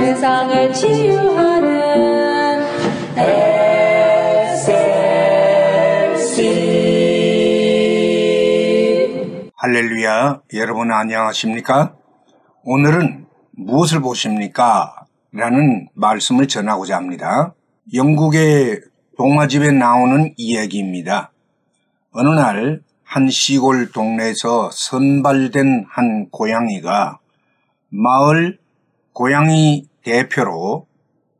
세상을 치유하는 SLC 할렐루야, 여러분 안녕하십니까? 오늘은 무엇을 보십니까? 라는 말씀을 전하고자 합니다. 영국의 동화집에 나오는 이야기입니다. 어느 날 한 시골 동네에서 선발된 한 고양이가 마을 고양이 대표로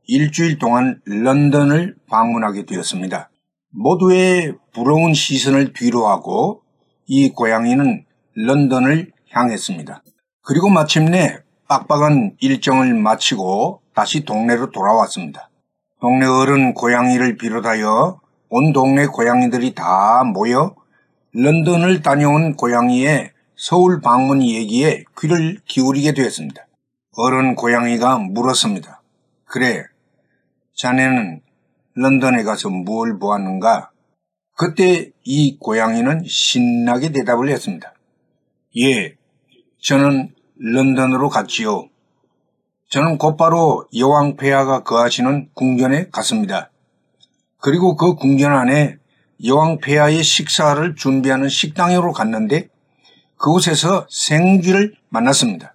일주일 동안 런던을 방문하게 되었습니다. 모두의 부러운 시선을 뒤로하고 이 고양이는 런던을 향했습니다. 그리고 마침내 빡빡한 일정을 마치고 다시 동네로 돌아왔습니다. 동네 어른 고양이를 비롯하여 온 동네 고양이들이 다 모여 런던을 다녀온 고양이의 서울 방문 얘기에 귀를 기울이게 되었습니다. 어른 고양이가 물었습니다. 그래, 자네는 런던에 가서 뭘 보았는가? 그때 이 고양이는 신나게 대답을 했습니다. 예, 저는 런던으로 갔지요. 저는 곧바로 여왕 폐하가 거하시는 궁전에 갔습니다. 그리고 그 궁전 안에 여왕 폐하의 식사를 준비하는 식당으로 갔는데 그곳에서 생쥐를 만났습니다.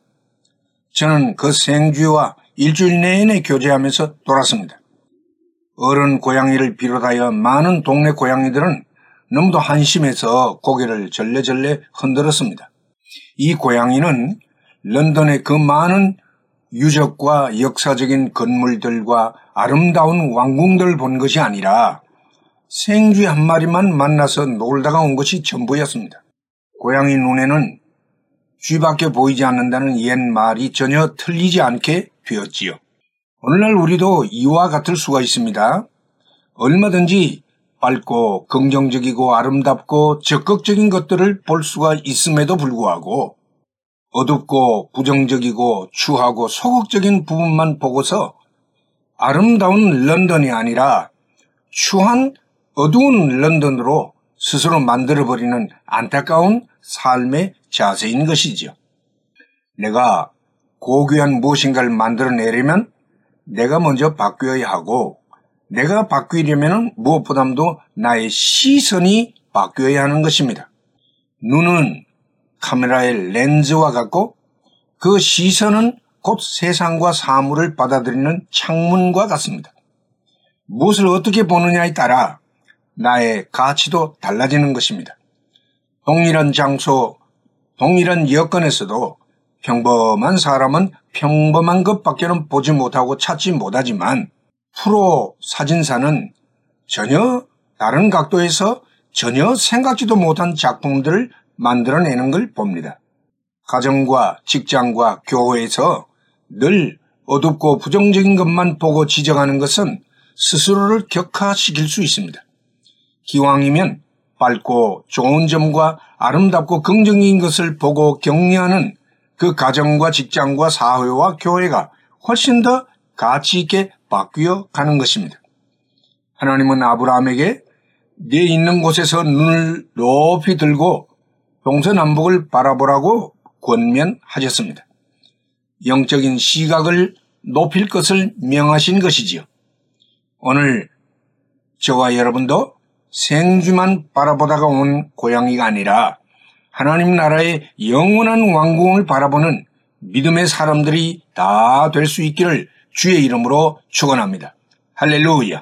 저는 그 생쥐와 일주일 내내 교제하면서 돌았습니다. 어른 고양이를 비롯하여 많은 동네 고양이들은 너무도 한심해서 고개를 절레절레 흔들었습니다. 이 고양이는 런던의 그 많은 유적과 역사적인 건물들과 아름다운 왕궁들을 본 것이 아니라 생쥐 한 마리만 만나서 놀다가 온 것이 전부였습니다. 고양이 눈에는 쥐밖에 보이지 않는다는 옛 말이 전혀 틀리지 않게 되었지요. 오늘날 우리도 이와 같을 수가 있습니다. 얼마든지 밝고 긍정적이고 아름답고 적극적인 것들을 볼 수가 있음에도 불구하고 어둡고 부정적이고 추하고 소극적인 부분만 보고서 아름다운 런던이 아니라 추한 어두운 런던으로 스스로 만들어버리는 안타까운 삶의 자세인 것이지요. 내가 고귀한 무엇인가를 만들어내려면 내가 먼저 바뀌어야 하고 내가 바뀌려면 무엇보다도 나의 시선이 바뀌어야 하는 것입니다. 눈은 카메라의 렌즈와 같고 그 시선은 곧 세상과 사물을 받아들이는 창문과 같습니다. 무엇을 어떻게 보느냐에 따라 나의 가치도 달라지는 것입니다. 동일한 장소, 동일한 여건에서도 평범한 사람은 평범한 것밖에는 보지 못하고 찾지 못하지만 프로 사진사는 전혀 다른 각도에서 전혀 생각지도 못한 작품들을 만들어내는 걸 봅니다. 가정과 직장과 교회에서 늘 어둡고 부정적인 것만 보고 지적하는 것은 스스로를 격화시킬 수 있습니다. 기왕이면 밝고 좋은 점과 아름답고 긍정적인 것을 보고 격려하는 그 가정과 직장과 사회와 교회가 훨씬 더 가치 있게 바뀌어 가는 것입니다. 하나님은 아브라함에게 네 있는 곳에서 눈을 높이 들고 동서남북을 바라보라고 권면하셨습니다. 영적인 시각을 높일 것을 명하신 것이지요. 오늘 저와 여러분도 생쥐만 바라보다가 온 고양이가 아니라 하나님 나라의 영원한 왕궁을 바라보는 믿음의 사람들이 다 될 수 있기를 주의 이름으로 축원합니다. 할렐루야.